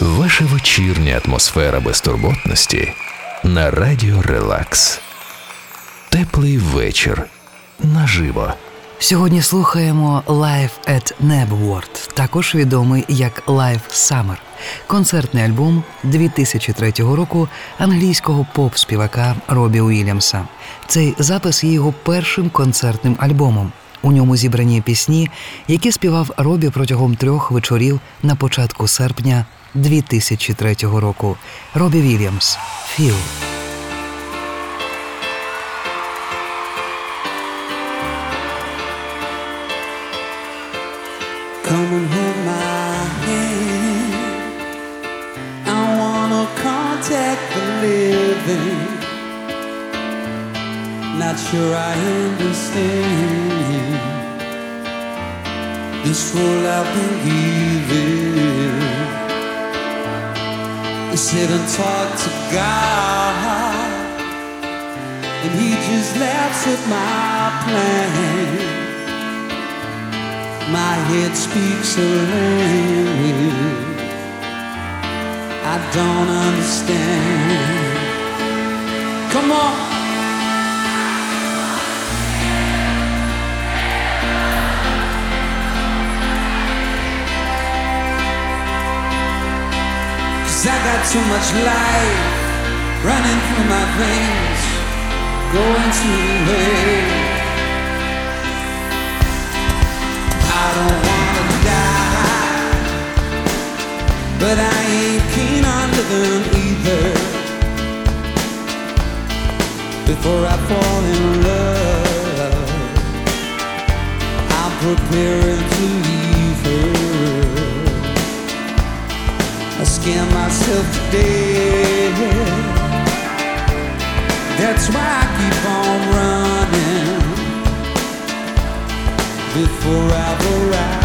Ваша вечірня атмосфера безтурботності на радіо Релакс. Теплий вечір наживо. Сьогодні слухаємо Live at Nebworld, також відомий як Live Summer, концертний альбом 2003 року англійського поп-співака Робі Уільямса. Цей запис є його першим концертним альбомом. У ньому зібрані пісні, які співав Робі протягом трьох вечорів на початку серпня 2003 року. Робі Вільямс Філ. Come and hold my hand. I wanna contact the living. Not sure I understand this role I've been given. I sit and talk to God, and He just laughs at my plan. My head speaks a language I don't understand. Come on. Cause I got too much life running through my veins, going to waste. I don't wanna die, but I ain't keen on living either. Before I fall in love, I'm preparing to leave scare myself to death. That's why I keep on running before I've arrived.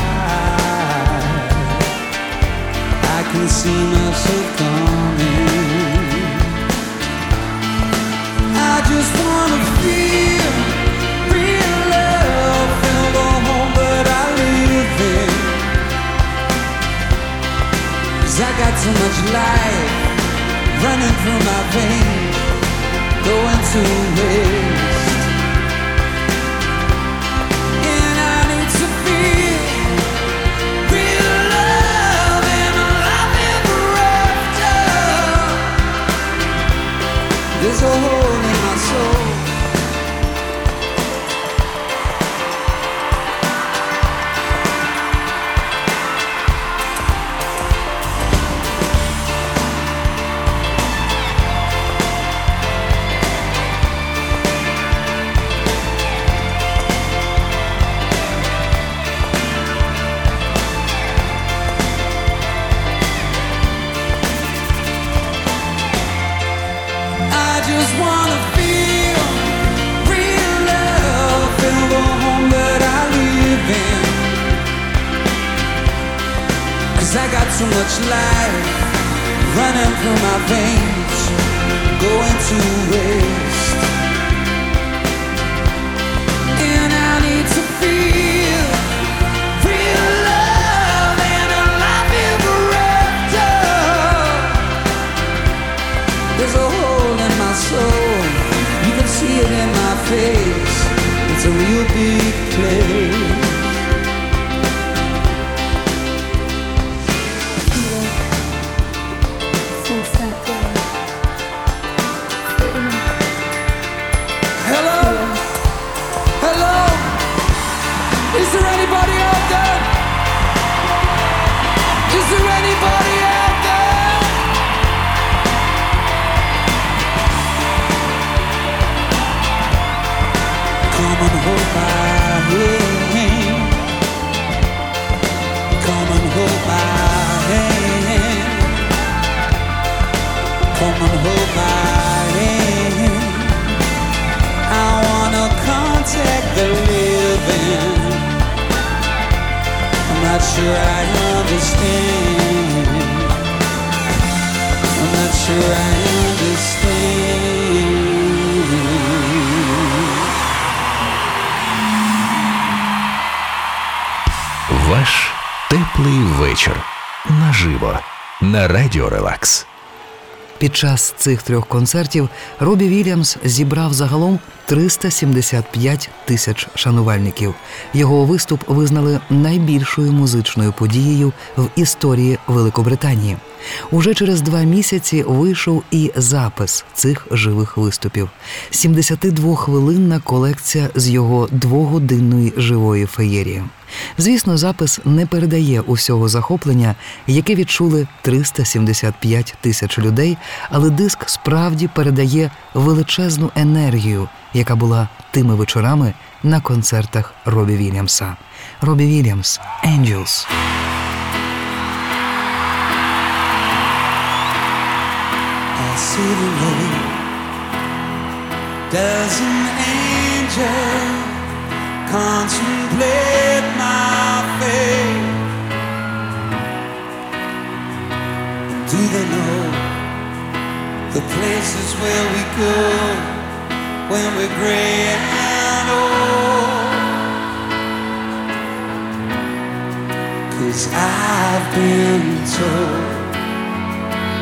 I can see myself coming. I just wanna feel Cause I got too much life running through my veins, going to waste. It's a real big I understand. Ваш теплий вечір наживо на радіо Релакс. Під час цих трьох концертів Робі Вільямс зібрав загалом 375 тисяч шанувальників. Його виступ визнали найбільшою музичною подією в історії Великобританії. Уже через два місяці вийшов і запис цих живих виступів. 72-хвилинна колекція з його двогодинної живої феєрії. Звісно, запис не передає усього захоплення, яке відчули 375 тисяч людей, але диск справді передає величезну енергію, яка була тими вечорами на концертах Робі Вільямса. Робі Вільямс «Angels». I see the light. Does an angel contemplate my fate? Do they know the places where we go when we're gray and old? Cause I've been told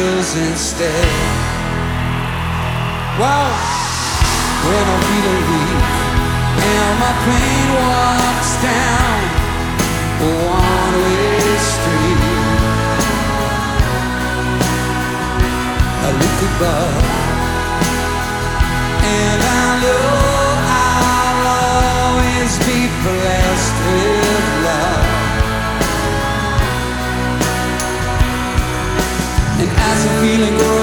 angels instead. Well, when I'm feeling weak and my pain walks down a one-way street, I look above and I know I'll always be blessed feeling grows,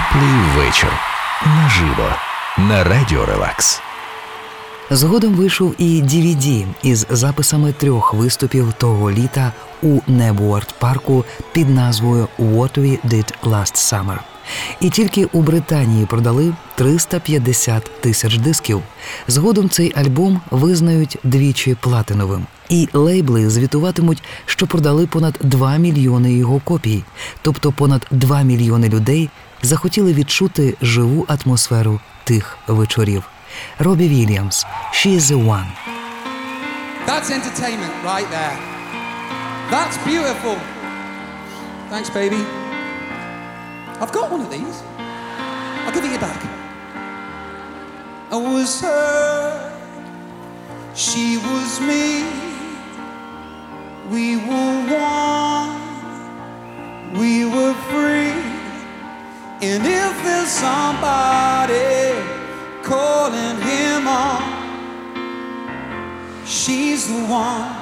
Теплий вечір. Наживо. На радіо Релакс. Згодом вийшов і DVD із записами трьох виступів того літа у Небуарт парку під назвою «What We Did Last Summer». І тільки у Британії продали 350 тисяч дисків. Згодом цей альбом визнають двічі платиновим. І лейбли звітуватимуть, що продали понад 2 мільйони його копій, тобто понад 2 мільйони людей захотіли відчути живу атмосферу тих вечорів. Робі Вільямс «She is the one». That's entertainment right there. That's beautiful. Thanks, baby. I've got one of these. I'll give it you back. I was her, she was me. We were one, we were free. And if there's somebody calling him on, she's the one.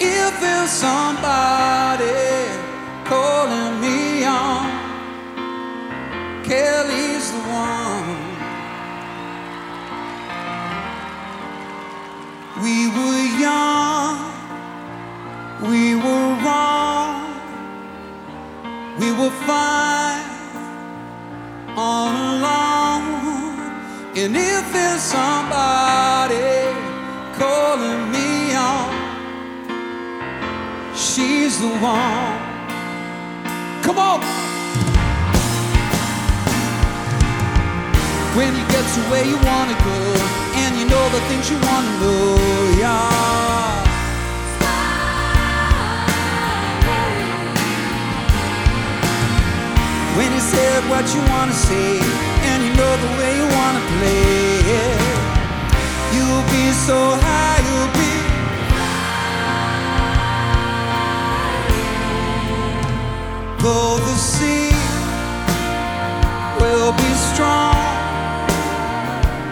If there's somebody calling me on, Kelly's the one. We were young, we were wrong, we were fine all along. And if there's somebody calling me on, she's the one. Come on. When you get to where you wanna go, and you know the things you wanna know, yeah. When you said what you wanna say, and you know the way you wanna play, you'll be so high, you'll be. Though the sea will be strong,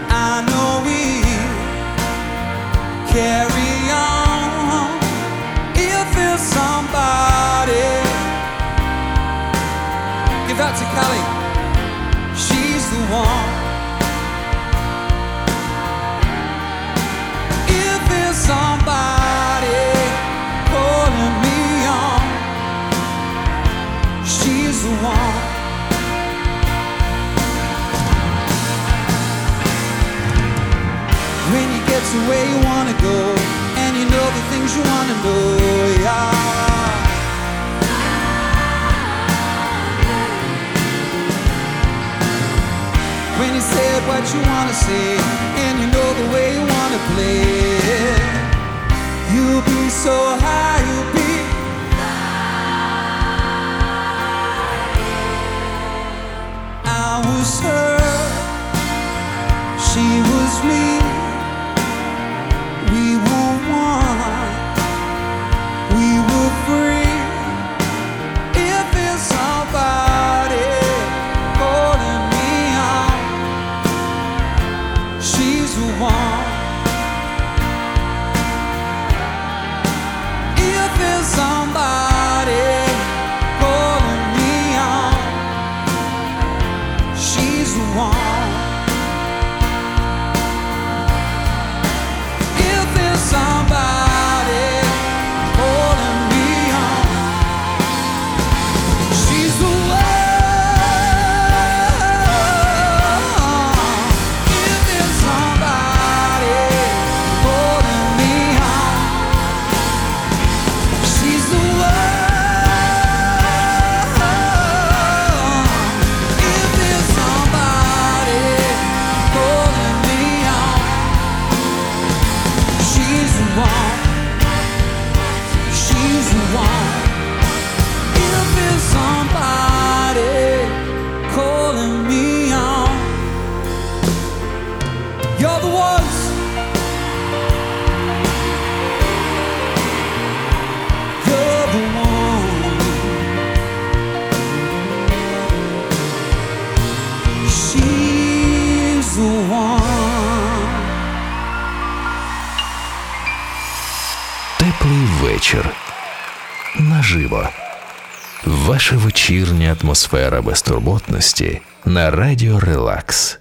I know we carry When you said what you wanna say, and you know the way you wanna play, you'll be so high, you'll be. I was her, you're the ones. Теплий вечір. Наживо. Ваша вечірня атмосфера безтурботності на радіо Релакс.